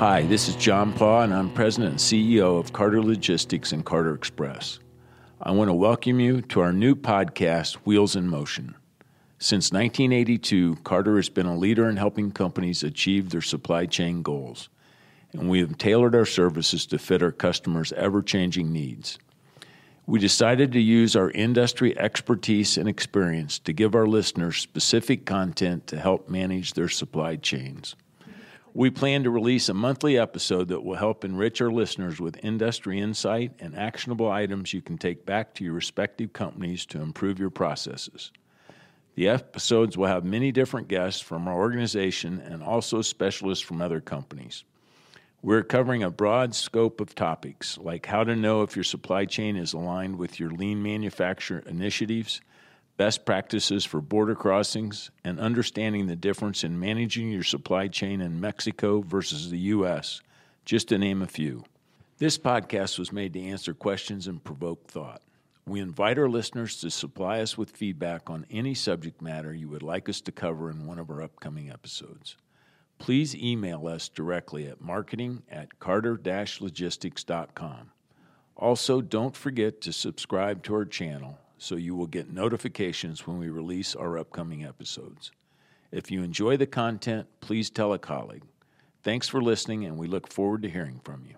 Hi, this is John Paw, and I'm President and CEO of Carter Logistics and Carter Express. I want to welcome you to our new podcast, Wheels in Motion. Since 1982, Carter has been a leader in helping companies achieve their supply chain goals, and we have tailored our services to fit our customers' ever changing needs. We decided to use our industry expertise and experience to give our listeners specific content to help manage their supply chains. We plan to release a monthly episode that will help enrich our listeners with industry insight and actionable items you can take back to your respective companies to improve your processes. The episodes will have many different guests from our organization and also specialists from other companies. We're covering a broad scope of topics like how to know if your supply chain is aligned with your lean manufacturer initiatives, best practices for border crossings, and understanding the difference in managing your supply chain in Mexico versus the U.S., just to name a few. This podcast was made to answer questions and provoke thought. We invite our listeners to supply us with feedback on any subject matter you would like us to cover in one of our upcoming episodes please email us directly at marketing at carter logistics.com. Also, don't forget to subscribe to our channel so you will get notifications when we release our upcoming episodes. If you enjoy the content, please tell a colleague. Thanks for listening, and we look forward to hearing from you.